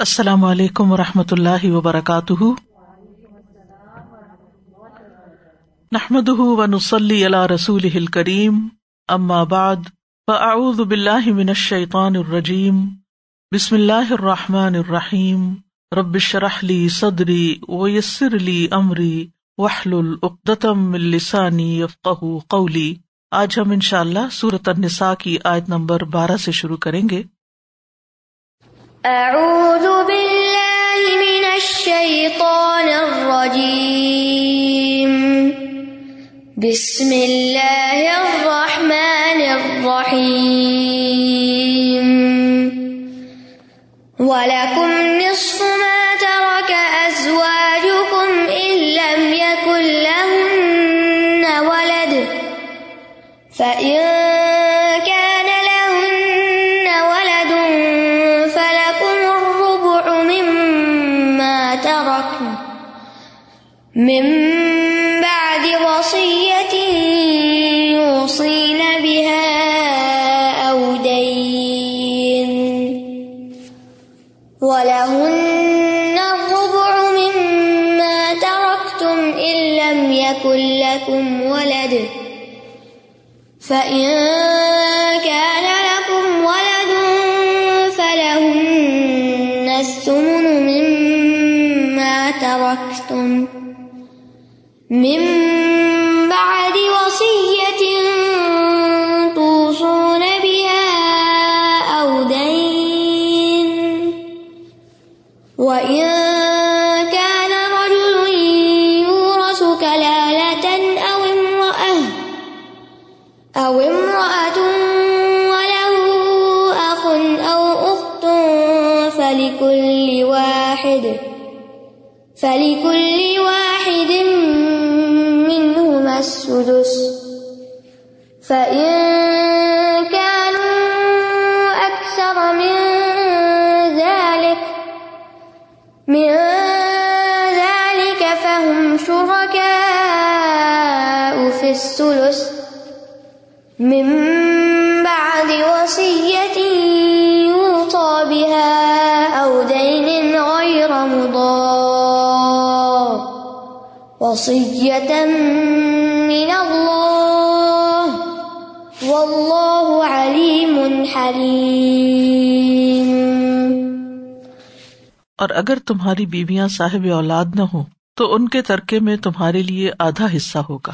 السلام علیکم و رحمۃ اللہ وبرکاتہ۔ نحمد و نسلی اللہ رسول کریم بعد، فاعوذ باللہ من الشیطان الرجیم۔ بسم اللہ الرحمٰن الرحیم۔ ربش رحلی صدری ویسر علی عمری وحل العقدم السانی یفقہ قولی۔ آج ہم ان شاء اللہ صورت النساء کی آیت نمبر بارہ سے شروع کریں گے۔ اعوذ باللہ من الشیطان الرجیم بسم اللہ الرحمن الرحیم وَلَكُمْ من بعد وصية يوصين بها أو دين ولهن الربع مما تركتم إن لم يكن لكم ولد فإن من بعد وصية توصون بها أو دين. وإن كان رجل كلالة أو امرأة أو امرأة وله أخ أو أخت، فلكل واحد، فلكل فإن كانوا أكثر من ذلك من ذلك فهم شركاء في الثلث من بعد وصية يوصى بها أو دين غير مضار وصية حلیم اور اگر تمہاری بیویاں صاحب اولاد نہ ہو تو ان کے ترکے میں تمہارے لیے آدھا حصہ ہوگا۔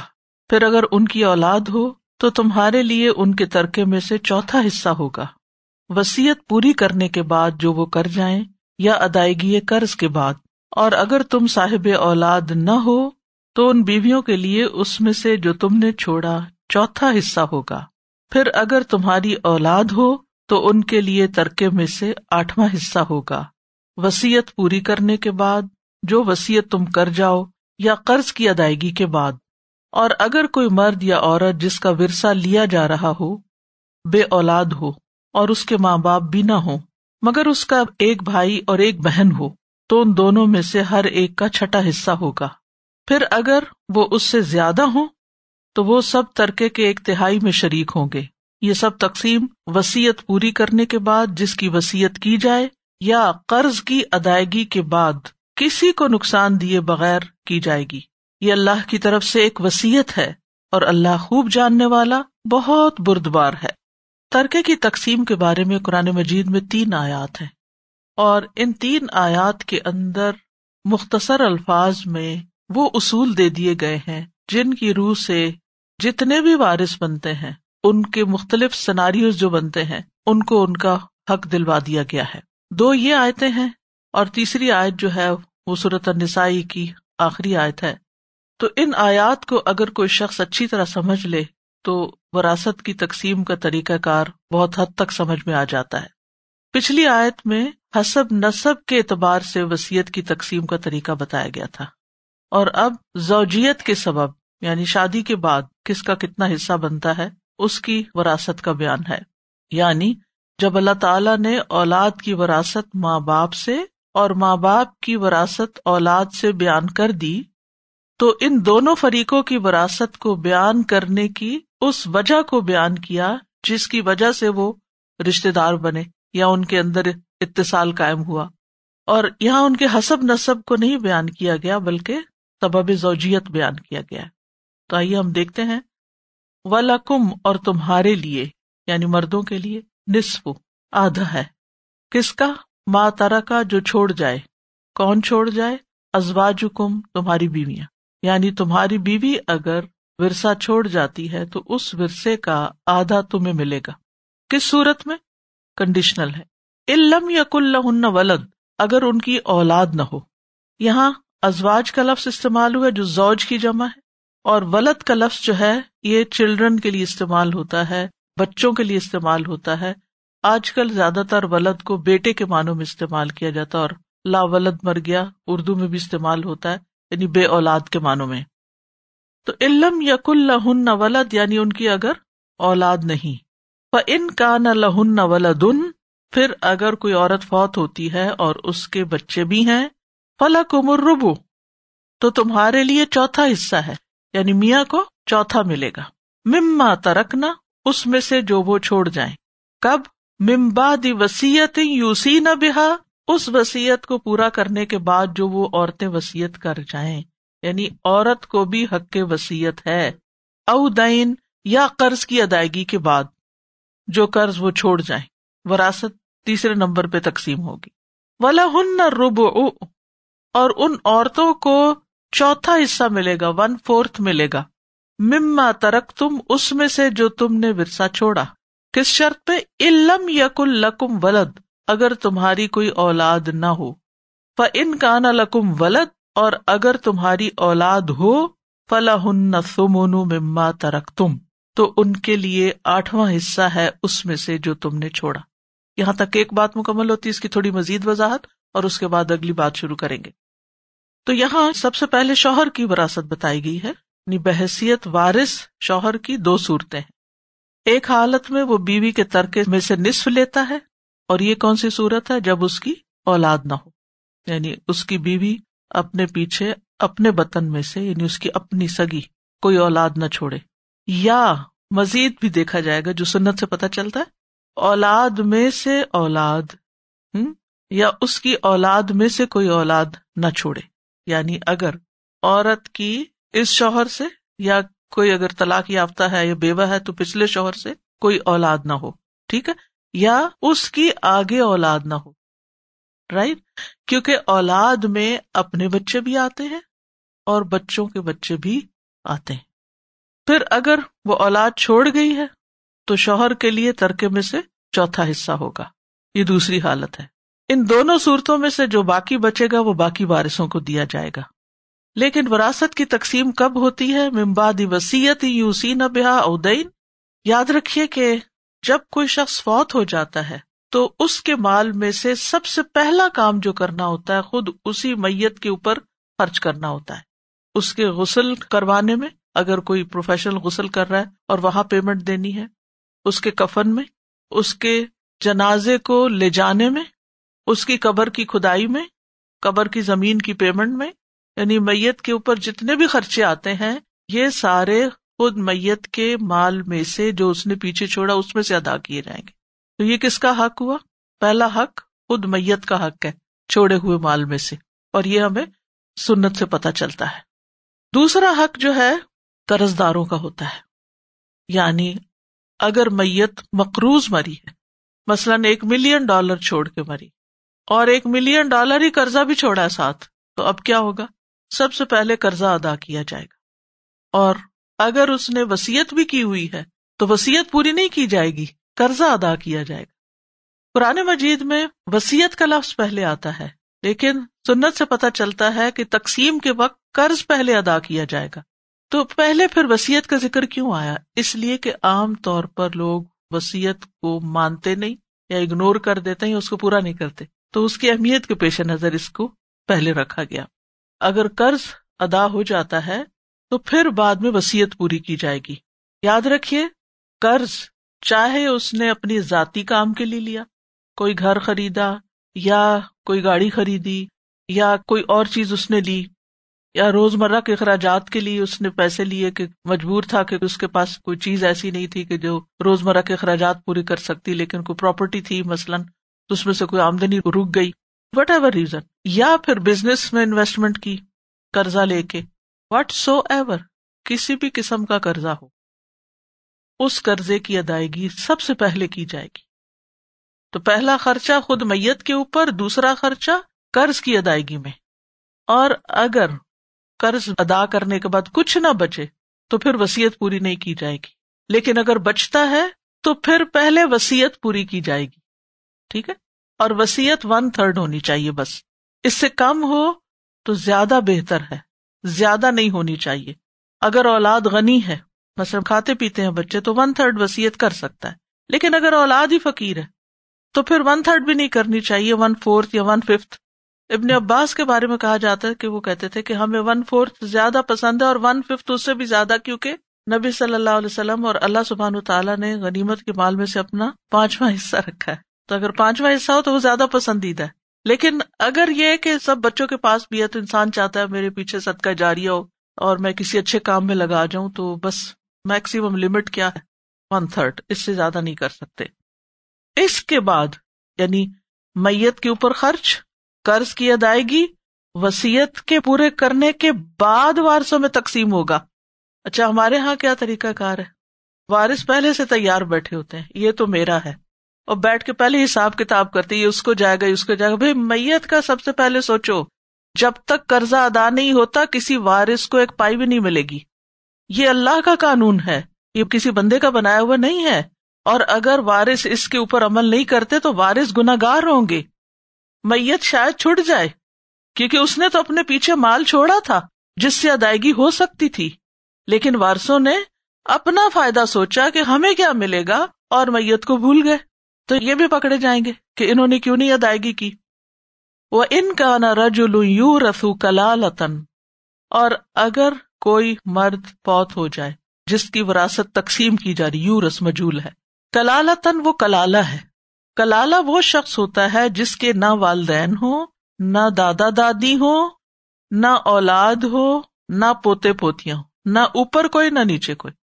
پھر اگر ان کی اولاد ہو، تو تمہارے لیے ان کے ترکے میں سے چوتھا حصہ ہوگا۔ وسیعت پوری کرنے کے بعد جو وہ کر جائیں، یا ادائیگی قرض کے بعد۔ اور اگر تم صاحب اولاد نہ ہو، تو ان بیویوں کے لیے اس میں سے جو تم نے چھوڑا، چوتھا حصہ ہوگا۔ پھر اگر تمہاری اولاد ہو تو ان کے لیے ترکے میں سے آٹھواں حصہ ہوگا۔ وسیعت پوری کرنے کے بعد، جو وسیعت تم کر جاؤ یا قرض کی ادائیگی کے بعد، اور اگر کوئی مرد یا عورت جس کا ورثہ لیا جا رہا ہو، بے اولاد ہو اور اس کے ماں باپ بھی نہ ہو مگر اس کا ایک بھائی اور ایک بہن ہو، تو ان دونوں میں سے ہر ایک کا چھٹا حصہ ہوگا۔ پھر اگر وہ اس سے زیادہ ہوں، تو وہ سب ترکے کے ایک تہائی میں شریک ہوں گے۔ یہ سب تقسیم وسیعت پوری کرنے کے بعد جس کی وسیعت کی جائے یا قرض کی ادائیگی کے بعد کسی کو نقصان دیے بغیر کی جائے گی۔ یہ اللہ کی طرف سے ایک وسیعت ہے اور اللہ خوب جاننے والا بہت بردبار ہے۔ ترکے کی تقسیم کے بارے میں قرآن مجید میں تین آیات ہیں اور ان تین آیات کے اندر مختصر الفاظ میں وہ اصول دے دیے گئے ہیں جن کی روح سے جتنے بھی وارث بنتے ہیں۔ ان کے مختلف سناریوز جو بنتے ہیں، ان کو ان کا حق دلوا دیا گیا ہے۔ دو یہ آیتیں ہیں اور تیسری آیت جو ہے، وہ صورت نسائی کی آخری آیت ہے۔ تو ان آیات کو اگر کوئی شخص اچھی طرح سمجھ لے، تو وراثت کی تقسیم کا طریقہ کار بہت حد تک سمجھ میں آ جاتا ہے۔ پچھلی آیت میں حسب نصب کے اعتبار سے وسیعت کی تقسیم کا طریقہ بتایا گیا تھا۔ اور اب زوجیت کے سبب یعنی شادی کے بعد، کس کا کتنا حصہ بنتا ہے؟ اس کی وراثت کا بیان ہے۔ یعنی جب اللہ تعالیٰ نے اولاد کی وراثت ماں باپ سے اور ماں باپ کی وراثت اولاد سے بیان کر دی، تو ان دونوں فریقوں کی وراثت کو بیان کرنے کی اس وجہ کو بیان کیا جس کی وجہ سے وہ رشتے دار بنے یا ان کے اندر اتصال قائم ہوا۔ اور یہاں ان کے حسب نصب کو نہیں بیان کیا گیا، بلکہ سبب زوجیت بیان کیا گیا۔ تو آئیے ہم دیکھتے ہیں ولکم اور تمہارے لیے یعنی مردوں کے لیے نصف آدھا ہے۔ کس کا؟ ماں تارا کا جو چھوڑ جائے۔ کون چھوڑ جائے؟ ازواج کم تمہاری بیویاں۔ یعنی تمہاری بیوی اگر ورثہ چھوڑ جاتی ہے، تو اس ورثے کا آدھا تمہیں ملے گا۔ کس صورت میں؟ کنڈیشنل ہے۔ علم یا کل ولد، اگر ان کی اولاد نہ ہو۔ یہاں ازواج کا لفظ استعمال ہوا جو زوج کی جمع ہے۔ اور ولد کا لفظ جو ہے، یہ چلڈرن کے لیے استعمال ہوتا ہے، بچوں کے لیے استعمال ہوتا ہے۔ آج کل زیادہ تر ولد کو بیٹے کے معنوں میں استعمال کیا جاتا اور لا ولد مر گیا، اردو میں بھی استعمال ہوتا ہے یعنی بے اولاد کے معنوں میں۔ تو علم یق اللہ ولد یعنی ان کی اگر اولاد نہیں۔ ان کا نہ لہن ولادن پھر اگر کوئی عورت فوت ہوتی ہے اور اس کے بچے بھی ہیں فلا کمر ربو تو تمہارے لیے چوتھا حصہ ہے۔ یعنی میاں کو چوتھا ملے گا۔ مما ترکنا، اس میں سے جو وہ چھوڑ جائیں۔ کب؟ ممبا دی وسیعت یوسی نہ بہا، اس وسیعت کو پورا کرنے کے بعد جو وہ عورتیں وسیعت کر جائیں۔ یعنی عورت کو بھی حق کے وسیعت ہے۔ او دین، یا قرض کی ادائیگی کے بعد جو قرض وہ چھوڑ جائیں۔ وراثت تیسرے نمبر پہ تقسیم ہوگی۔ ولا ہن رب اور ان عورتوں کو چوتھا حصہ ملے گا ون فورتھ ملے گا۔ مما ترک تم اس میں سے جو تم نے ورسا چھوڑا۔ کس شرط پہ؟ علم یق القم ولد، اگر تمہاری کوئی اولاد نہ ہو۔ ف ان کا نہ لکم ولد، اور اگر تمہاری اولاد ہو فلا ہن سمون مما ترک تم تو ان کے لیے آٹھواں حصہ ہے، اس میں سے جو تم نے چھوڑا۔ یہاں تک ایک بات مکمل ہوتی ہے، اس کی تھوڑی مزید وضاحت، اور اس کے بعد اگلی بات شروع کریں گے۔ تو یہاں سب سے پہلے شوہر کی وراثت بتائی گئی ہے۔ یعنی بحثیت وارث شوہر کی دو صورتیں ہیں۔ ایک حالت میں وہ بیوی کے ترکے میں سے نصف لیتا ہے اور یہ کون سی صورت ہے جب اس کی اولاد نہ ہو۔ یعنی اس کی بیوی اپنے پیچھے، اپنے بطن میں سے یعنی اس کی اپنی سگی، کوئی اولاد نہ چھوڑے۔ یا مزید بھی دیکھا جائے گا جو سنت سے پتہ چلتا ہے۔ اولاد میں سے اولاد یا اس کی اولاد میں سے کوئی اولاد نہ چھوڑے۔ یعنی اگر عورت کی اس شوہر سے یا کوئی اگر طلاق یافتہ ہے یا بیوہ ہے تو پچھلے شوہر سے کوئی اولاد نہ ہو، ٹھیک ہے؟ یا اس کی آگے اولاد نہ ہو رائٹ کیونکہ اولاد میں اپنے بچے بھی آتے ہیں اور بچوں کے بچے بھی آتے ہیں۔ پھر اگر وہ اولاد چھوڑ گئی ہے تو شوہر کے لیے ترکے میں سے چوتھا حصہ ہوگا۔ یہ دوسری حالت ہے۔ ان دونوں صورتوں میں سے جو باقی بچے گا وہ باقی وارثوں کو دیا جائے گا۔ لیکن وراثت کی تقسیم کب ہوتی ہے؟ ممباد وسیعت یوسی نہ بحا ادین یاد رکھیے کہ جب کوئی شخص فوت ہو جاتا ہے، تو اس کے مال میں سے سب سے پہلا کام جو کرنا ہوتا ہے، خود اسی میت کے اوپر خرچ کرنا ہوتا ہے۔ اس کے غسل کروانے میں، اگر کوئی پروفیشنل غسل کر رہا ہے اور وہاں پیمنٹ دینی ہے، اس کے کفن میں، اس کے جنازے کو لے جانے میں اس کی قبر کی کھدائی میں، قبر کی زمین کی پیمنٹ میں یعنی میت کے اوپر جتنے بھی خرچے آتے ہیں، یہ سارے خود میت کے مال میں سے جو اس نے پیچھے چھوڑا، اس میں سے ادا کیے جائیں گے۔ تو یہ کس کا حق ہوا؟ پہلا حق خود میت کا حق ہے، چھوڑے ہوئے مال میں سے۔ اور یہ ہمیں سنت سے پتہ چلتا ہے۔ دوسرا حق جو ہے قرض داروں کا ہوتا ہے۔ یعنی اگر میت مقروض مری ہے، مثلاً ایک ملین ڈالر چھوڑ کے مری اور ایک ملین ڈالر ہی قرضہ بھی چھوڑا ہے ساتھ۔ تو اب کیا ہوگا؟ سب سے پہلے قرضہ ادا کیا جائے گا۔ اور اگر اس نے وسیعت بھی کی ہوئی ہے، تو وسیعت پوری نہیں کی جائے گی، قرضہ ادا کیا جائے گا۔ پرانے مجید میں وسیعت کا لفظ پہلے آتا ہے، لیکن سنت سے پتہ چلتا ہے کہ تقسیم کے وقت قرض پہلے ادا کیا جائے گا۔ تو پہلے پھر وسیعت کا ذکر کیوں آیا؟ اس لیے کہ عام طور پر لوگ وسیعت کو مانتے نہیں یا اگنور کر دیتے ہیں اس کو پورا نہیں کرتے۔ تو اس کی اہمیت کے پیش نظر اس کو پہلے رکھا گیا۔ اگر قرض ادا ہو جاتا ہے تو پھر بعد میں وسیعت پوری کی جائے گی۔ یاد رکھیے، قرض چاہے اس نے اپنی ذاتی کام کے لیے لیا، کوئی گھر خریدا یا کوئی گاڑی خریدی یا کوئی اور چیز اس نے لی یا روز مرہ کے اخراجات کے لیے اس نے پیسے لیے کہ مجبور تھا کہ اس کے پاس کوئی چیز ایسی نہیں تھی کہ جو روز مرہ کے اخراجات پوری کر سکتی لیکن کوئی پراپرٹی تھی، مثلاً تو اس میں سے کوئی آمدنی رک گئی۔ وٹ ایور ریزن یا پھر بزنس میں انویسٹمنٹ کی قرضہ لے کے۔ وٹ سو ایور کسی بھی قسم کا قرضہ ہو۔ اس قرضے کی ادائیگی سب سے پہلے کی جائے گی۔ تو پہلا خرچہ خود میت کے اوپر، دوسرا خرچہ قرض کی ادائیگی میں۔ اور اگر قرض ادا کرنے کے بعد کچھ نہ بچے، تو پھر وسیعت پوری نہیں کی جائے گی۔ لیکن اگر بچتا ہے، تو پھر پہلے وسیعت پوری کی جائے گی۔ ٹھیک ہے؟ اور وسیعت ون تھرڈ ہونی چاہیے بس۔ اس سے کم ہو تو زیادہ بہتر ہے۔ زیادہ نہیں ہونی چاہیے۔ اگر اولاد غنی ہے، مثلاً کھاتے پیتے ہیں بچے، تو ون تھرڈ وسیعت کر سکتا ہے۔ لیکن اگر اولاد ہی فقیر ہے، تو پھر ون تھرڈ بھی نہیں کرنی چاہیے۔ ون فورتھ یا ون ففتھ ابن عباس کے بارے میں کہا جاتا ہے کہ وہ کہتے تھے کہ ہمیں ون فورتھ زیادہ پسند ہے اور ون ففتھ اس سے بھی زیادہ، کیونکہ نبی صلی اللہ علیہ وسلم اور اللہ سبحان تعالیٰ نے غنیمت کے مال میں سے اپنا پانچواں حصہ رکھا ہے۔ تو اگر پانچواں حصہ ہو تو وہ زیادہ پسندیدہ ہے۔ لیکن اگر یہ کہ سب بچوں کے پاس بھی ہے تو انسان چاہتا ہے میرے پیچھے صدقہ جاری ہو اور میں کسی اچھے کام میں لگا جاؤں تو بس میکسیمم لمٹ کیا ہے؟ ون تھرڈ اس سے زیادہ نہیں کر سکتے۔ اس کے بعد یعنی میت کے اوپر خرچ، قرض کی ادائیگی وسیعت کے پورے کرنے کے بعد وارسوں میں تقسیم ہوگا۔ اچھا ہمارے یہاں کیا طریقہ کار ہے؟ وارث پہلے سے تیار بیٹھے ہوتے ہیں، یہ تو میرا ہے۔ اور بیٹھ کے پہلے حساب کتاب کرتے یہ اس کو جائے گا اس کو جائے گا۔ بھائی، میت کا سب سے پہلے سوچو، جب تک قرضہ ادا نہیں ہوتا، کسی وارث کو ایک پائی بھی نہیں ملے گی۔ یہ اللہ کا قانون ہے۔ یہ کسی بندے کا بنایا ہوا نہیں ہے۔ اور اگر وارث اس کے اوپر عمل نہیں کرتے، تو وارث گناگار ہوں گے۔ میت شاید چھٹ جائے، کیونکہ اس نے تو اپنے پیچھے مال چھوڑا تھا، جس سے ادائیگی ہو سکتی تھی۔ لیکن وارسوں نے اپنا فائدہ سوچا کہ ہمیں کیا ملے گا، اور میت کو بھول گئے۔ تو یہ بھی پکڑے جائیں گے کہ انہوں نے کیوں نہیں ادائیگی کی۔ وہ ان کا نہ رجول یو رسو کلالتن اور اگر کوئی مرد پوت ہو جائے، جس کی وراثت تقسیم کی جا رہی یو رس مجول ہے۔ کلالتن وہ کلالہ ہے۔ کلالہ وہ شخص ہوتا ہے جس کے نہ والدین ہو نہ دادا دادی ہو نہ اولاد ہو، نہ پوتے پوتیاں ہو نہ اوپر کوئی، نہ نیچے کوئی۔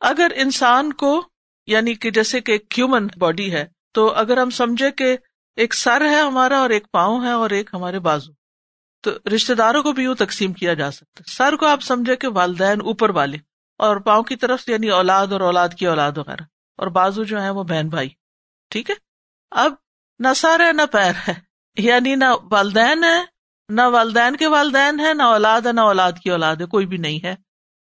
اگر انسان کو یعنی کہ جیسے کہ ایک ہیومن باڈی ہے، تو اگر ہم سمجھے کہ ایک سر ہے ہمارا اور ایک پاؤں ہے اور ایک ہمارے بازو، تو رشتے داروں کو بھی یوں تقسیم کیا جا سکتا ہے۔ سر کو آپ سمجھے کہ والدین اوپر والے اور پاؤں کی طرف یعنی اولاد اور اولاد کی اولاد وغیرہ، اور بازو جو ہے وہ بہن بھائی۔ ٹھیک ہے؟ اب نہ سر ہے نہ پیر ہے یعنی نہ والدین ہے نہ والدین کے والدین ہے نہ اولاد ہے، نہ اولاد کی اولاد ہے، کوئی بھی نہیں ہے۔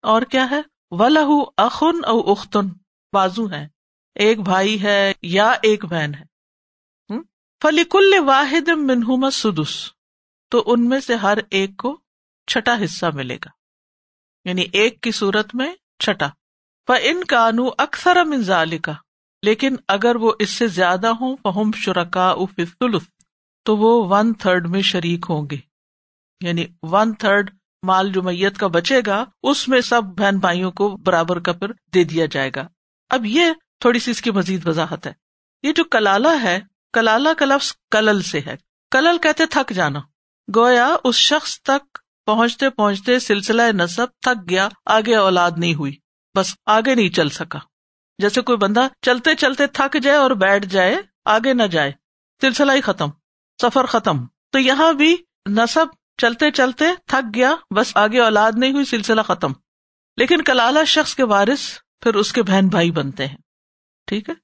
اور کیا ہے؟ و لہو اخن او اختن بازو ہے ایک بھائی ہے یا ایک بہن ہے۔ فلی کل واحد منہما سدس۔ تو ان میں سے ہر ایک کو چھٹا حصہ ملے گا۔ یعنی ایک کی صورت میں چھٹا۔ ان کانو اکثر منظال کا لیکن اگر وہ اس سے زیادہ ہوں فہم شرکا افلف تو وہ ون تھرڈ میں شریک ہوں گے۔ یعنی ون تھرڈ مال جو میت کا بچے گا، اس میں سب بہن بھائیوں کو برابر کا پھر دے دیا جائے گا۔ اب یہ تھوڑی سی اس کی مزید وضاحت ہے۔ یہ جو کلال ہے، کلالہ کا لفظ کلل سے ہے۔ کلل کہتے تھک جانا۔ گویا اس شخص تک پہنچتے پہنچتے سلسلہ نصب تھک گیا، آگے اولاد نہیں ہوئی، بس آگے نہیں چل سکا۔ جیسے کوئی بندہ چلتے چلتے تھک جائے اور بیٹھ جائے، آگے نہ جائے۔ سلسلہ ہی ختم، سفر ختم۔ تو یہاں بھی نصب چلتے چلتے تھک گیا، بس آگے اولاد نہیں ہوئی، سلسلہ ختم۔ لیکن کلالہ شخص کے وارث پھر اس کے بہن بھائی بنتے ہیں۔ ٹھیک ہے؟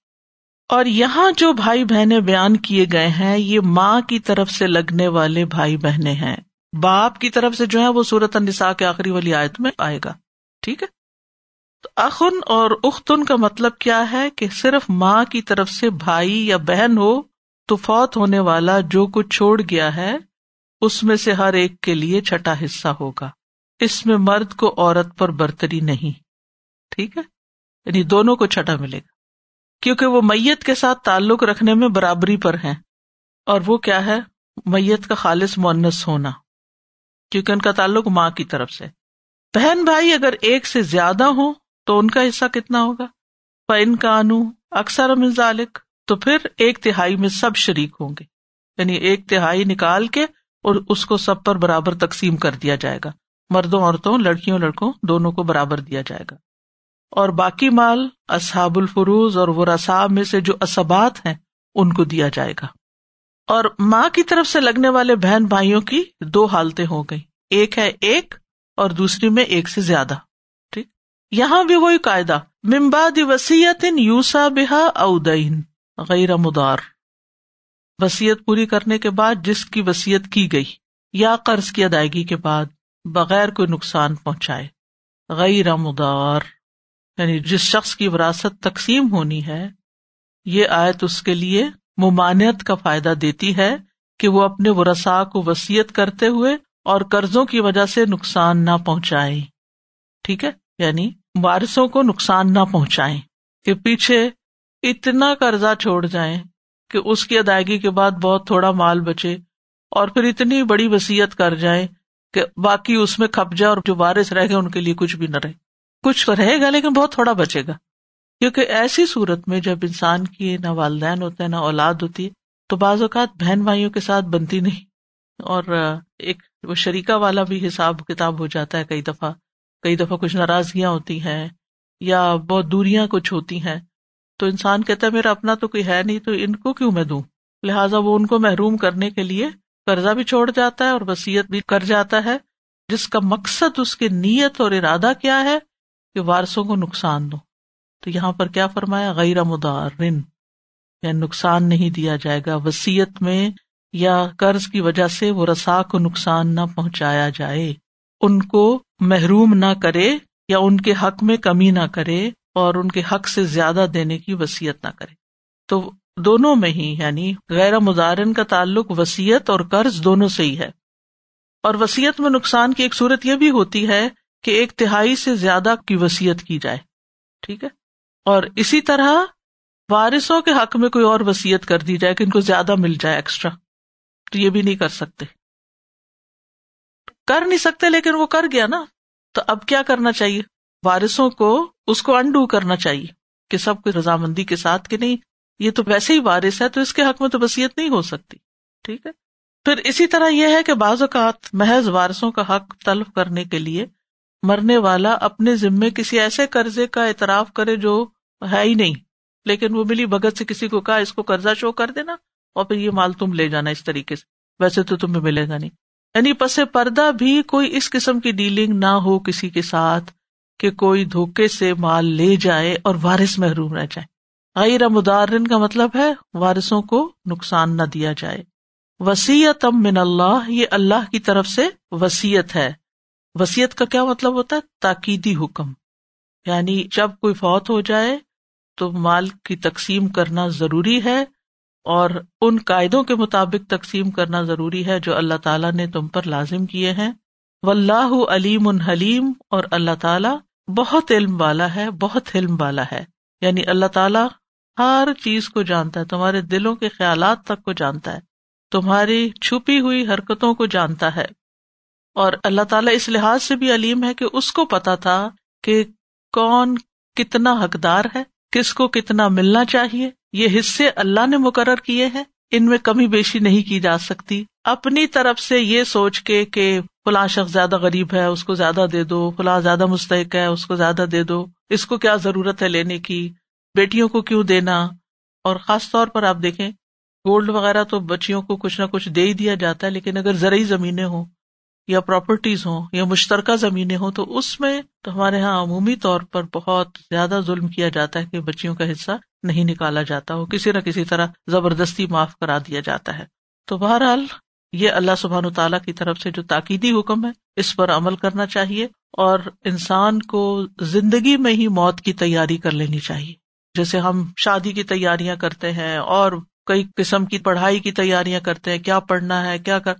اور یہاں جو بھائی بہنیں بیان کیے گئے ہیں، یہ ماں کی طرف سے لگنے والے بھائی بہنیں ہیں۔ باپ کی طرف سے جو ہے وہ سورت النساء کے آخری والی آیت میں آئے گا۔ ٹھیک ہے؟ تو اخن اور اختن کا مطلب کیا ہے کہ صرف ماں کی طرف سے بھائی یا بہن ہو تو فوت ہونے والا جو کچھ چھوڑ گیا ہے، اس میں سے ہر ایک کے لیے چھٹا حصہ ہوگا۔ اس میں مرد کو عورت پر برتری نہیں۔ ٹھیک ہے؟ یعنی دونوں کو چھٹا ملے گا۔ کیونکہ وہ میت کے ساتھ تعلق رکھنے میں برابری پر ہیں۔ اور وہ کیا ہے؟ میت کا خالص مونس ہونا۔ کیونکہ ان کا تعلق ماں کی طرف سے۔ بہن بھائی اگر ایک سے زیادہ ہو تو ان کا حصہ کتنا ہوگا؟ پن کا انو اکثر ذالک، تو پھر ایک تہائی میں سب شریک ہوں گے۔ یعنی ایک تہائی نکال کے اور اس کو سب پر برابر تقسیم کر دیا جائے گا۔ مردوں، عورتوں، لڑکیوں، لڑکوں، دونوں کو برابر دیا جائے گا۔ اور باقی مال اصحاب الفروز اور وہ میں سے جو اسبات ہیں، ان کو دیا جائے گا۔ اور ماں کی طرف سے لگنے والے بہن بھائیوں کی دو حالتیں ہو گئی ایک ہے ایک اور دوسری میں ایک سے زیادہ۔ ٹھیک۔ یہاں بھی وہی قاعدہ ممباد وسیعت یوسا بحا اودین غیر مدار۔ وسیعت پوری کرنے کے بعد جس کی وسیعت کی گئی، یا قرض کی ادائیگی کے بعد بغیر کوئی نقصان پہنچائے۔ غیر مدار۔ یعنی جس شخص کی وراثت تقسیم ہونی ہے، یہ آیت اس کے لیے ممانعت کا فائدہ دیتی ہے کہ وہ اپنے ورسا کو وسیعت کرتے ہوئے اور قرضوں کی وجہ سے نقصان نہ پہنچائے ٹھیک ہے؟ یعنی وارثوں کو نقصان نہ پہنچائے کہ پیچھے اتنا قرضہ چھوڑ جائیں کہ اس کی ادائیگی کے بعد بہت تھوڑا مال بچے اور پھر اتنی بڑی وسیعت کر جائیں کہ باقی اس میں کھپ جائے اور جو وارث رہ گئے ان کے لیے کچھ بھی نہ رہے۔ کچھ تو رہے گا لیکن بہت تھوڑا بچے گا۔ کیونکہ ایسی صورت میں جب انسان کی نہ والدین ہوتے ہیں، نہ اولاد ہوتی ہے، تو بعض اوقات بہن بھائیوں کے ساتھ بنتی نہیں۔ اور ایک وہ شریقہ والا بھی حساب کتاب ہو جاتا ہے کئی دفعہ۔ کئی دفعہ کچھ ناراضگیاں ہوتی ہیں یا بہت دوریاں کچھ ہوتی ہیں۔ تو انسان کہتا ہے، میرا اپنا تو کوئی ہے نہیں، تو ان کو کیوں میں دوں؟ لہٰذا وہ ان کو محروم کرنے کے لیے قرضہ بھی چھوڑ جاتا ہے اور وسیعت بھی کر جاتا ہے۔ جس کا مقصد، اس کی نیت اور ارادہ کیا ہے کہ وارسوں کو نقصان دو۔ تو یہاں پر کیا فرمایا؟ غیر مدار یا یعنی نقصان نہیں دیا جائے گا۔ وسیعت میں یا قرض کی وجہ سے وہ رسا کو نقصان نہ پہنچایا جائے۔ ان کو محروم نہ کرے یا ان کے حق میں کمی نہ کرے اور ان کے حق سے زیادہ دینے کی وسیعت نہ کرے۔ تو دونوں میں ہی یعنی غیر مظاہرن کا تعلق وسیعت اور قرض دونوں سے ہی ہے۔ اور وسیعت میں نقصان کی ایک صورت یہ بھی ہوتی ہے کہ ایک تہائی سے زیادہ کی وسیعت کی جائے، ٹھیک ہے؟ اور اسی طرح وارثوں کے حق میں کوئی اور وسیعت کر دی جائے کہ ان کو زیادہ مل جائے ایکسٹرا تو یہ بھی نہیں کر سکتے۔ کر نہیں سکتے لیکن وہ کر گیا نا، تو اب کیا کرنا چاہیے؟ وارثوں کو اس کو انڈو کرنا چاہیے کہ سب کو رضامندی کے ساتھ کہ نہیں، یہ تو ویسے ہی وارث ہے تو اس کے حق میں تو وسیعت نہیں ہو سکتی، ٹھیک ہے؟ پھر اسی طرح یہ ہے کہ بعض اوقات محض وارثوں کا حق تلف کرنے کے لیے مرنے والا اپنے ذمے کسی ایسے قرضے کا اعتراف کرے جو ہے ہی نہیں۔ لیکن وہ ملی بھگت سے کسی کو کہا، اس کو قرضہ شو کر دینا اور پھر یہ مال تم لے جانا اس طریقے سے۔ ویسے تو تمہیں ملے گا نہیں۔ یعنی پس پردہ بھی کوئی اس قسم کی ڈیلنگ نہ ہو کسی کے ساتھ کہ کوئی دھوکے سے مال لے جائے اور وارث محروم رہ جائے۔ غیر مدارن کا مطلب ہے وارثوں کو نقصان نہ دیا جائے۔ وسیعت من اللہ، یہ اللہ کی طرف سے وسیعت ہے۔ وسیعت کا کیا مطلب ہوتا ہے؟ تاکیدی حکم۔ یعنی جب کوئی فوت ہو جائے تو مال کی تقسیم کرنا ضروری ہے اور ان قاعدوں کے مطابق تقسیم کرنا ضروری ہے جو اللہ تعالیٰ نے تم پر لازم کیے ہیں۔ و اللہ علیم حلیم اور اللہ تعالیٰ بہت علم والا ہے، بہت علم والا ہے۔ یعنی اللہ تعالیٰ ہر چیز کو جانتا ہے، تمہارے دلوں کے خیالات تک کو جانتا ہے۔ تمہاری چھپی ہوئی حرکتوں کو جانتا ہے۔ اور اللہ تعالیٰ اس لحاظ سے بھی علیم ہے کہ اس کو پتا تھا کہ کون کتنا حقدار ہے، کس کو کتنا ملنا چاہیے۔ یہ حصے اللہ نے مقرر کیے ہیں، ان میں کمی بیشی نہیں کی جا سکتی۔ اپنی طرف سے یہ سوچ کے کہ فلاں شخص زیادہ غریب ہے، اس کو زیادہ دے دو، فلاں زیادہ مستحق ہے، اس کو زیادہ دے دو۔ اس کو کیا ضرورت ہے لینے کی؟ بیٹیوں کو کیوں دینا؟ اور خاص طور پر آپ دیکھیں، گولڈ وغیرہ تو بچیوں کو کچھ نہ کچھ دے ہی دیا جاتا ہے، لیکن اگر زرعی زمینیں ہوں یا پراپرٹیز ہوں یا مشترکہ زمینیں ہوں، تو اس میں تو ہمارے یہاں عمومی طور پر بہت زیادہ ظلم کیا جاتا ہے کہ بچیوں کا حصہ نہیں نکالا جاتا وہ کسی نہ کسی طرح زبردستی معاف کرا دیا جاتا ہے۔ تو بہرحال یہ اللہ سبحان تعالیٰ کی طرف سے جو تاکیدی حکم ہے، اس پر عمل کرنا چاہیے اور انسان کو زندگی میں ہی موت کی تیاری کر لینی چاہیے۔ جیسے ہم شادی کی تیاریاں کرتے ہیں اور کئی قسم کی پڑھائی کی تیاریاں کرتے ہیں، کیا پڑھنا ہے، کیا کر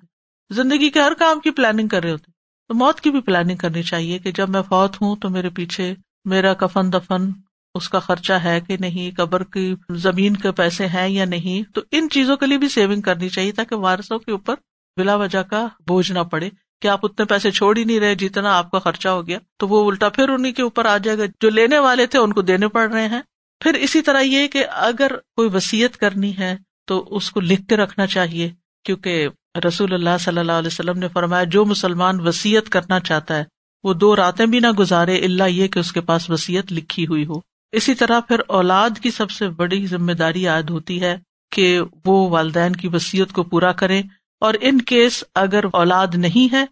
زندگی کے ہر کام کی پلاننگ کر رہے ہوتے تو موت کی بھی پلاننگ کرنی چاہیے کہ جب میں فوت ہوں تو میرے پیچھے میرا کفن دفن، اس کا خرچہ ہے کہ نہیں، قبر کی زمین کے پیسے ہیں یا نہیں۔ تو ان چیزوں کے لیے بھی سیونگ کرنی چاہیے تاکہ وارثوں کے اوپر بلا وجہ کا بوجھ نہ پڑے۔ کہ آپ اتنے پیسے چھوڑ ہی نہیں رہے جتنا آپ کا خرچہ ہو گیا۔ تو وہ الٹا پھر انہیں کے اوپر آ جائے گا۔ جو لینے والے تھے ان کو دینے پڑ رہے ہیں۔ پھر اسی طرح یہ کہ اگر کوئی وسیعت کرنی ہے تو اس کو لکھ کے رکھنا چاہیے۔ کیونکہ رسول اللہ صلی اللہ علیہ وسلم نے فرمایا، جو مسلمان وسیعت کرنا چاہتا ہے، وہ دو راتیں بھی نہ گزارے اللہ یہ کہ اس کے پاس وسیعت لکھی ہوئی ہو۔ اسی طرح پھر اولاد کی سب سے بڑی ذمہ داری عائد ہوتی ہے کہ وہ والدین کی وسیعت کو پورا کریں اور ان کیس اگر اولاد نہیں ہے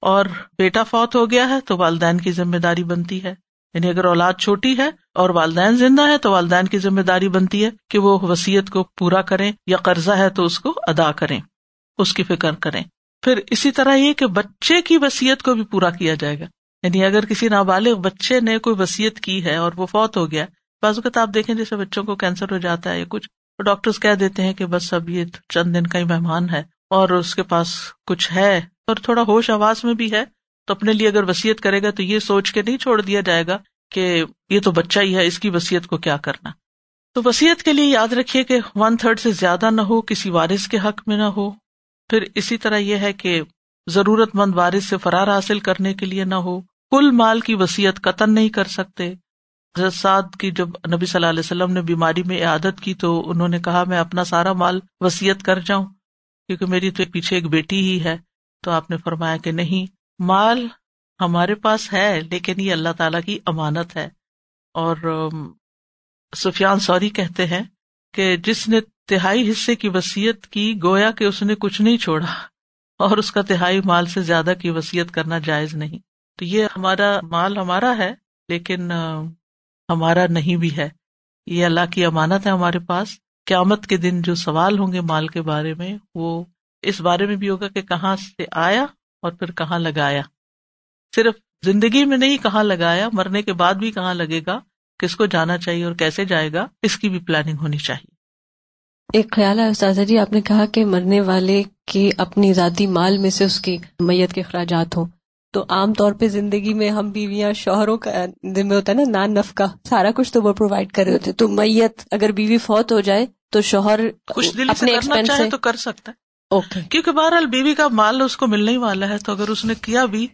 اور بیٹا فوت ہو گیا ہے تو والدین کی ذمہ داری بنتی ہے۔ یعنی اگر اولاد چھوٹی ہے اور والدین زندہ ہے تو والدین کی ذمہ داری بنتی ہے کہ وہ وسیعت کو پورا کریں یا قرضہ ہے تو اس کو ادا کریں۔ اس کی فکر کریں۔ پھر اسی طرح یہ کہ بچے کی وسیعت کو بھی پورا کیا جائے گا۔ یعنی اگر کسی نابالغ بچے نے کوئی وسیعت کی ہے اور وہ فوت ہو گیا، بعض اوقات آپ دیکھیں جیسے بچوں کو کینسر ہو جاتا ہے یا کچھ ڈاکٹر کہہ دیتے ہیں کہ بس اب یہ چند دن کا ہی مہمان ہے اور اس کے پاس کچھ ہے اور تھوڑا ہوش آواز میں بھی ہے، تو اپنے لیے اگر وسیعت کرے گا تو یہ سوچ کے نہیں چھوڑ دیا جائے گا کہ یہ تو بچہ ہی ہے، اس کی وسیعت کو کیا کرنا۔ تو وسیعت کے لیے یاد رکھیے کہ ون تھرڈ سے زیادہ نہ ہو، کسی وارث کے حق میں نہ ہو۔ پھر اسی طرح یہ ہے کہ ضرورت مند وارث سے فرار حاصل کرنے کے لیے نہ ہو، کل مال کی وسیعت قتل نہیں کر سکتے۔ سعد کی جب نبی صلی اللہ علیہ وسلم نے بیماری میں عادت کی تو انہوں نے کہا، میں اپنا سارا مال وسیعت کر جاؤں، کیونکہ میری تو پیچھے ایک بیٹی ہی ہے۔ تو آپ نے فرمایا کہ نہیں، مال ہمارے پاس ہے، لیکن یہ اللہ تعالی کی امانت ہے۔ اور سفیان سوری کہتے ہیں کہ جس نے تہائی حصے کی وسیعت کی، گویا کہ اس نے کچھ نہیں چھوڑا اور اس کا تہائی مال سے زیادہ کی وسیعت کرنا جائز نہیں۔ تو یہ ہمارا مال ہمارا ہے، لیکن ہمارا نہیں بھی ہے۔ یہ اللہ کی امانت ہے ہمارے پاس۔ قیامت کے دن جو سوال ہوں گے مال کے بارے میں، وہ اس بارے میں بھی ہوگا کہ کہاں سے آیا اور پھر کہاں لگایا۔ صرف زندگی میں نہیں، کہاں لگایا، مرنے کے بعد بھی کہاں لگے گا، کس کو جانا چاہیے اور کیسے جائے گا، اس کی بھی پلاننگ ہونی چاہیے۔ ایک خیال ہے استاذہ جی آپ نے کہا کہ مرنے والے کے اپنی ذاتی مال میں سے اس کی میت کے اخراجات ہوں۔ تو عام طور پہ زندگی میں ہم بیویاں شوہروں کا میں ہوتا ہے نا نان نف کا سارا کچھ تو وہ پرووائڈ کر رہے ہوتے تو میت اگر بیوی فوت ہو جائے تو شوہر خوش دلی سے کرنا چاہے تو کر سکتا ہے۔ اوکے کیونکہ بہرحال بیوی کا مال اس کو ملنے ہی والا ہے تو اگر اس نے کیا بھی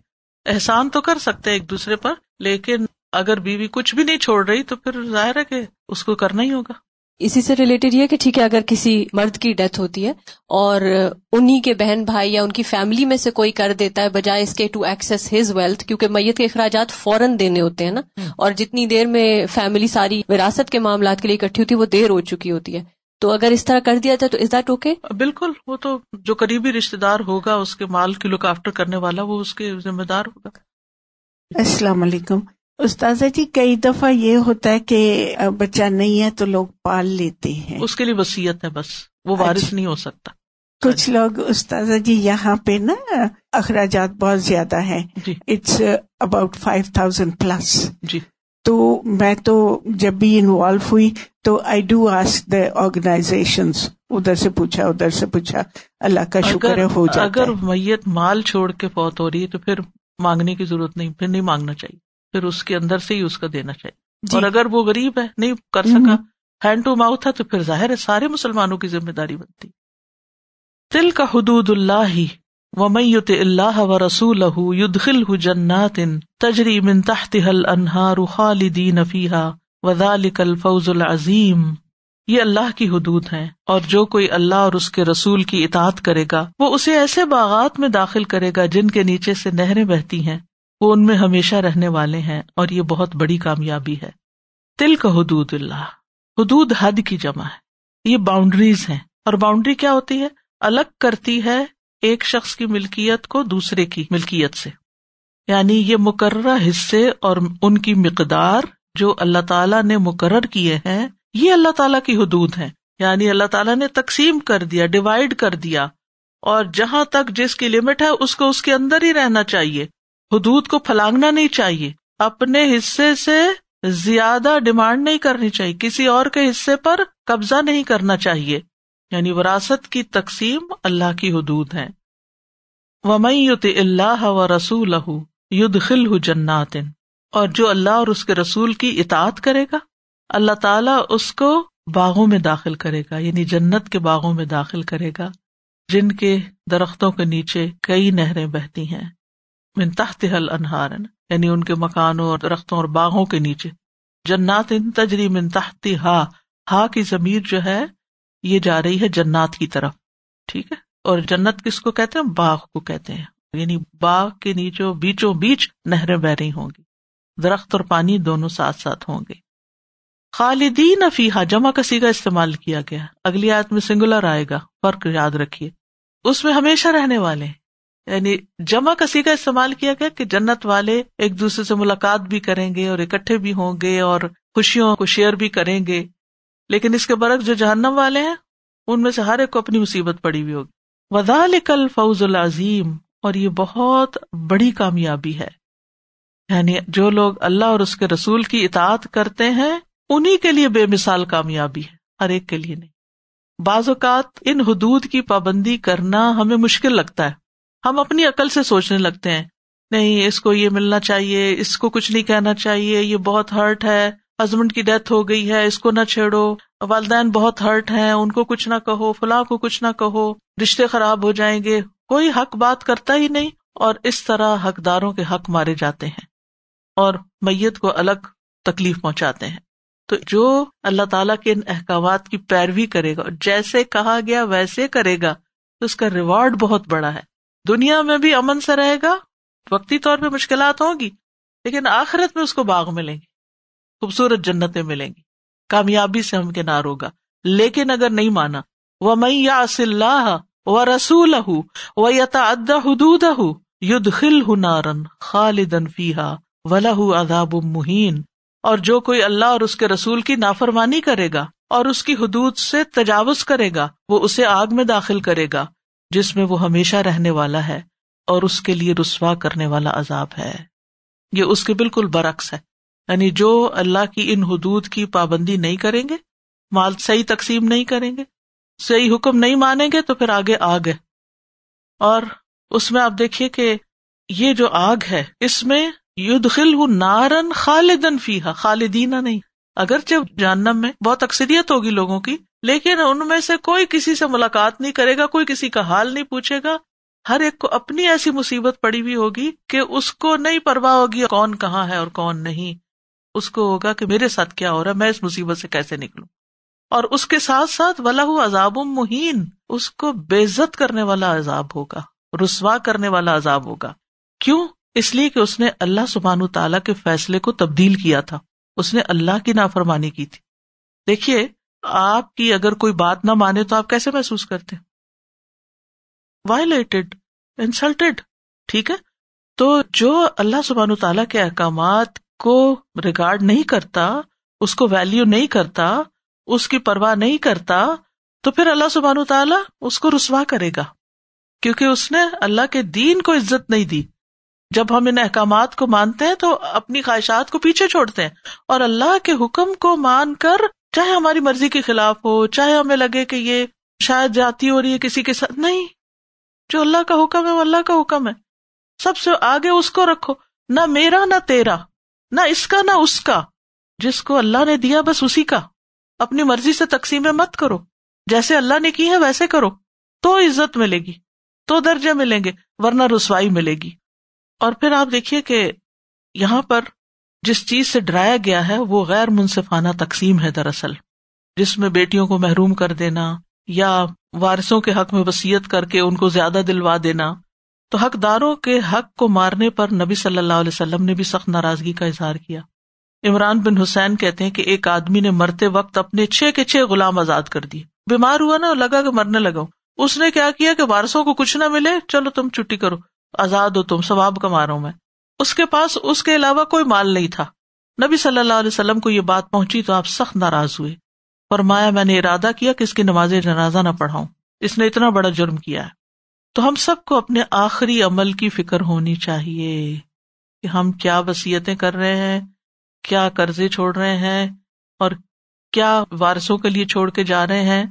احسان تو کر سکتے ایک دوسرے پر لیکن اگر بیوی کچھ بھی نہیں چھوڑ رہی تو پھر ظاہر ہے کہ اس کو کرنا ہی ہوگا۔ اسی سے ریلیٹڈ یہ کہ ٹھیک ہے اگر کسی مرد کی ڈیتھ ہوتی ہے اور انہیں کے بہن بھائی یا ان کی فیملی میں سے کوئی کر دیتا ہے بجائے اس کے ٹو ایکسس ہز ویلتھ کیونکہ میت کے اخراجات فوراً دینے ہوتے ہیں نا۔ اور جتنی دیر میں فیملی ساری وراثت کے معاملات کے لیے اکٹھی ہوتی ہے وہ دیر ہو چکی ہوتی ہے۔ تو اگر اس طرح کر دیا جائے تو از دیٹ اوکے بالکل وہ تو جو قریبی رشتے دار ہوگا اس کے مال کی لک آفٹر کرنے والا وہ اس کے ذمہ دار ہوگا۔ السلام علیکم۔ استاذہ جی کئی دفعہ یہ ہوتا ہے کہ بچہ نہیں ہے تو لوگ پال لیتے ہیں۔ اس کے لیے وسیعت ہے بس وہ اچھا۔ نہیں ہو سکتا۔ کچھ لوگ استاذہ جی یہاں پہ نا اخراجات بہت زیادہ ہیں۔ It's about five thousand plus جی۔ تو میں تو جب بھی انوالو ہوئی تو I do ask the organization ادھر سے پوچھا ادھر سے پوچھا۔ اللہ کا شکر ہے ہو جائے اگر میت مال چھوڑ کے فوت ہو رہی ہے تو پھر مانگنے کی ضرورت نہیں پھر نہیں مانگنا چاہیے۔ پھر اس کے اندر سے ہی اس کا دینا چاہیے۔ جی. اور اگر وہ غریب ہے نہیں کر سکا ہینڈ ٹو ماؤتھ ہے تو پھر ظاہر ہے سارے مسلمانوں کی ذمہ داری بنتی۔ دل کا حدود اللہ ہی و میت اللہ و رسول یدخل جنات تجری من تحت حل انہار خالدین فیحا وذالک الفوز العظیم۔ یہ اللہ کی حدود ہیں اور جو کوئی اللہ اور اس کے رسول کی اطاعت کرے گا وہ اسے ایسے باغات میں داخل کرے گا جن کے نیچے سے نہریں بہتی ہیں۔ وہ ان میں ہمیشہ رہنے والے ہیں اور یہ بہت بڑی کامیابی ہے۔ تل کا حدود اللہ، حدود حد کی جمع ہے۔ یہ باؤنڈریز ہیں۔ اور باؤنڈری کیا ہوتی ہے؟ الگ کرتی ہے ایک شخص کی ملکیت کو دوسرے کی ملکیت سے۔ یعنی یہ مقررہ حصے اور ان کی مقدار جو اللہ تعالیٰ نے مقرر کیے ہیں، یہ اللہ تعالیٰ کی حدود ہے یعنی اللہ تعالیٰ نے تقسیم کر دیا ڈیوائڈ کر دیا۔ اور جہاں تک جس کی لمٹ ہے، اس کو اس کے اندر ہی رہنا چاہیے۔ حدود کو پھلانگنا نہیں چاہیے۔ اپنے حصے سے زیادہ ڈیمانڈ نہیں کرنی چاہیے۔ کسی اور کے حصے پر قبضہ نہیں کرنا چاہیے۔ یعنی وراثت کی تقسیم اللہ کی حدود ہے ومت اللہ و رسول ید خل جنات۔ اور جو اللہ اور اس کے رسول کی اطاعت کرے گا، اللہ تعالیٰ اس کو باغوں میں داخل کرے گا یعنی جنت کے باغوں میں داخل کرے گا، جن کے درختوں کے نیچے کئی نہریں بہتی ہیں۔ من تحت حل انہار یعنی ان کے مکانوں اور درختوں اور باغوں کے نیچے۔ جنات ان تجری من تحت ہا ہا کی ضمیر جو ہے، یہ جا رہی ہے جنات کی طرف، ٹھیک ہے؟ اور جنت کس کو کہتے ہیں؟ باغ کو کہتے ہیں۔ یعنی باغ کے نیچے بیچوں بیچ نہریں بہ رہی ہوں گی۔ درخت اور پانی دونوں ساتھ ساتھ ہوں گے۔ خالدین افیحا جمع کسی کا استعمال کیا گیا۔ اگلی آیت میں سنگولر آئے گا۔ فرق یاد رکھیے۔ اس میں ہمیشہ رہنے والے یعنی جمع کسی کا استعمال کیا گیا کہ جنت والے ایک دوسرے سے ملاقات بھی کریں گے اور اکٹھے بھی ہوں گے اور خوشیوں کو شیئر بھی کریں گے۔ لیکن اس کے برعکس جو جہنم والے ہیں، ان میں سے ہر ایک کو اپنی مصیبت پڑی ہوئی ہوگی۔ ودال کل فوز العظیم اور یہ بہت بڑی کامیابی ہے۔ یعنی جو لوگ اللہ اور اس کے رسول کی اطاعت کرتے ہیں انہیں کے لیے بے مثال کامیابی ہے، ہر ایک کے لیے نہیں۔ بعض اوقات ان حدود کی پابندی کرنا ہمیں مشکل لگتا ہے۔ ہم اپنی عقل سے سوچنے لگتے ہیں۔ نہیں، اس کو یہ ملنا چاہیے، اس کو کچھ نہیں کہنا چاہیے، یہ بہت ہرٹ ہے ہسبینڈ کی ڈیتھ ہو گئی ہے، اس کو نہ چھیڑو۔ والدین بہت ہرٹ ہیں، ان کو کچھ نہ کہو، فلاں کو کچھ نہ کہو، رشتے خراب ہو جائیں گے۔ کوئی حق بات کرتا ہی نہیں اور اس طرح حقداروں کے حق مارے جاتے ہیں اور میت کو الگ تکلیف پہنچاتے ہیں۔ تو جو اللہ تعالیٰ کے ان احکامات کی پیروی کرے گا جیسے کہا گیا ویسے کرے گا، تو اس کا ریوارڈ بہت بڑا ہے۔ دنیا میں بھی امن سے رہے گا، وقتی طور پہ مشکلات ہوں گی، لیکن آخرت میں اس کو باغ ملیں گی، خوبصورت جنتیں ملیں گی، کامیابی سے ہم کنار ہوگا۔ لیکن اگر نہیں مانا وہ میں یا اللہ و رسول و یتا حدود ید خل ہنارن خالدن فیحا ولہ اداب مہین اور جو کوئی اللہ اور اس کے رسول کی نافرمانی کرے گا اور اس کی حدود سے تجاوز کرے گا، وہ اسے آگ میں داخل کرے گا۔ جس میں وہ ہمیشہ رہنے والا ہے اور اس کے لیے رسوا کرنے والا عذاب ہے۔ یہ اس کے بالکل برعکس ہے۔ یعنی جو اللہ کی ان حدود کی پابندی نہیں کریں گے، مال صحیح تقسیم نہیں کریں گے، صحیح حکم نہیں مانیں گے تو پھر آگے آگ ہے۔ اور اس میں آپ دیکھیے کہ یہ جو آگ ہے، اس میں خل نارن خالدن فیحا خالدینا نہیں۔ اگر جب جانم میں بہت اکثریت ہوگی لوگوں کی لیکن ان میں سے کوئی کسی سے ملاقات نہیں کرے گا، کوئی کسی کا حال نہیں پوچھے گا۔ ہر ایک کو اپنی ایسی مصیبت پڑی ہوئی ہوگی کہ اس کو نہیں پرواہ ہوگی کون کہاں ہے اور کون نہیں۔ اس کو ہوگا کہ میرے ساتھ کیا ہو رہا ہے، میں اس مصیبت سے کیسے نکلوں؟ اور اس کے ساتھ ساتھ ولا عذاب مہین اس کو بےزت کرنے والا عذاب ہوگا، رسوا کرنے والا عذاب ہوگا۔ کیوں؟ اس لیے کہ اس نے اللہ سبحان تعالیٰ کے فیصلے کو تبدیل کیا تھا۔ اس نے اللہ کی نافرمانی کی تھی۔ دیکھیے آپ کی اگر کوئی بات نہ مانے تو آپ کیسے محسوس کرتے؟ وائلیٹڈ انسلٹیڈ ٹھیک ہے؟ تو جو اللہ سبحان تعالیٰ کے احکامات کو ریگارڈ نہیں کرتا، اس کو ویلو نہیں کرتا، اس کی پرواہ نہیں کرتا، تو پھر اللہ سبحان تعالیٰ اس کو رسوا کرے گا۔ کیونکہ اس نے اللہ کے دین کو عزت نہیں دی۔ جب ہم ان احکامات کو مانتے ہیں تو اپنی خواہشات کو پیچھے چھوڑتے ہیں اور اللہ کے حکم کو مان کر چاہے ہماری مرضی کے خلاف ہو، چاہے ہمیں لگے کہ یہ شاید جاتی ہو رہی ہے کسی کے ساتھ، نہیں۔ جو اللہ کا حکم ہے، وہ اللہ کا حکم ہے۔ سب سے آگے اس کو رکھو۔ نہ میرا، نہ تیرا۔ نہ اس کا، نہ اس کا۔ جس کو اللہ نے دیا، بس اسی کا۔ اپنی مرضی سے تقسیم مت کرو۔ جیسے اللہ نے کی ہے، ویسے کرو۔ تو عزت ملے گی، تو درجے ملیں گے، ورنہ رسوائی ملے گی۔ اور پھر آپ دیکھیے کہ یہاں پر جس چیز سے ڈرایا گیا ہے وہ غیر منصفانہ تقسیم ہے دراصل۔ جس میں بیٹیوں کو محروم کر دینا یا وارثوں کے حق میں وسیعت کر کے ان کو زیادہ دلوا دینا، تو حقداروں کے حق کو مارنے پر نبی صلی اللہ علیہ وسلم نے بھی سخت ناراضگی کا اظہار کیا۔ عمران بن حسین کہتے ہیں کہ ایک آدمی نے مرتے وقت اپنے چھ کے چھ غلام آزاد کر دیے بیمار ہوا نا، لگا کہ مرنے لگا اس نے کیا کیا کہ وارسوں کو کچھ نہ ملے، چلو تم چھٹی کرو، آزاد ہو تم، ثواب کما رہا ہوں میں۔ اس کے پاس اس کے علاوہ کوئی مال نہیں تھا۔ نبی صلی اللہ علیہ وسلم کو یہ بات پہنچی تو آپ سخت ناراض ہوئے۔ فرمایا، میں نے ارادہ کیا کہ اس کی نماز جنازہ نہ پڑھاؤں۔ اس نے اتنا بڑا جرم کیا ہے۔ تو ہم سب کو اپنے آخری عمل کی فکر ہونی چاہیے کہ ہم کیا وسیعتیں کر رہے ہیں، کیا قرضے چھوڑ رہے ہیں اور کیا وارثوں کے لیے چھوڑ کے جا رہے ہیں۔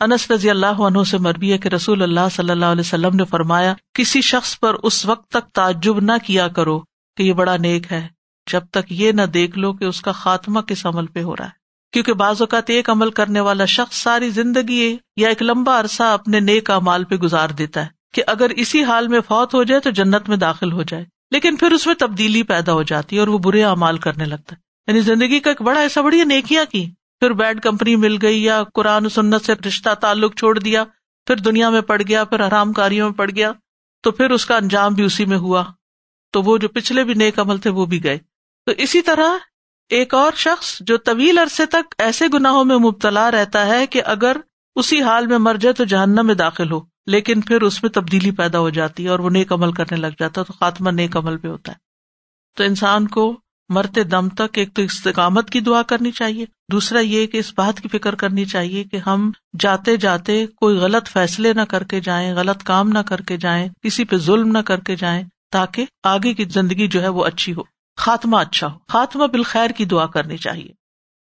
انس رضی اللہ عنہ سے مربی ہے کہ رسول اللہ صلی اللہ علیہ وسلم نے فرمایا، کسی شخص پر اس وقت تک تعجب نہ کیا کرو۔ کہ یہ بڑا نیک ہے، جب تک یہ نہ دیکھ لو کہ اس کا خاتمہ کس عمل پہ ہو رہا ہے۔ کیونکہ بعض اوقات ایک عمل کرنے والا شخص ساری زندگی یا ایک لمبا عرصہ اپنے نیک امال پہ گزار دیتا ہے کہ اگر اسی حال میں فوت ہو جائے تو جنت میں داخل ہو جائے۔ لیکن پھر اس میں تبدیلی پیدا ہو جاتی ہے اور وہ برے امال کرنے لگتا ہے۔ یعنی زندگی کا ایک بڑا ایسا بڑی نیکیاں کی۔ پھر بیڈ کمپنی مل گئی یا قرآن سنت سے رشتہ تعلق چھوڑ دیا، پھر دنیا میں پڑ گیا، پھر حرام کاریوں میں پڑ گیا، تو پھر اس کا انجام بھی اسی میں ہوا۔ تو وہ جو پچھلے بھی نیک عمل تھے وہ بھی گئے۔ تو اسی طرح ایک اور شخص جو طویل عرصے تک ایسے گناہوں میں مبتلا رہتا ہے کہ اگر اسی حال میں مر جائے تو جہنم میں داخل ہو، لیکن پھر اس میں تبدیلی پیدا ہو جاتی ہے اور وہ نیک عمل کرنے لگ جاتا ہے، تو خاتمہ نیک عمل پہ ہوتا ہے۔ تو انسان کو مرتے دم تک ایک تو استقامت کی دعا کرنی چاہیے، دوسرا یہ کہ اس بات کی فکر کرنی چاہیے کہ ہم جاتے جاتے کوئی غلط فیصلے نہ کر کے جائیں، غلط کام نہ کر کے جائیں، کسی پہ ظلم نہ کر کے جائیں۔ تاکہ آگے کی زندگی جو ہے وہ اچھی ہو، خاتمہ اچھا ہو۔ خاتمہ بالخیر کی دعا کرنی چاہیے۔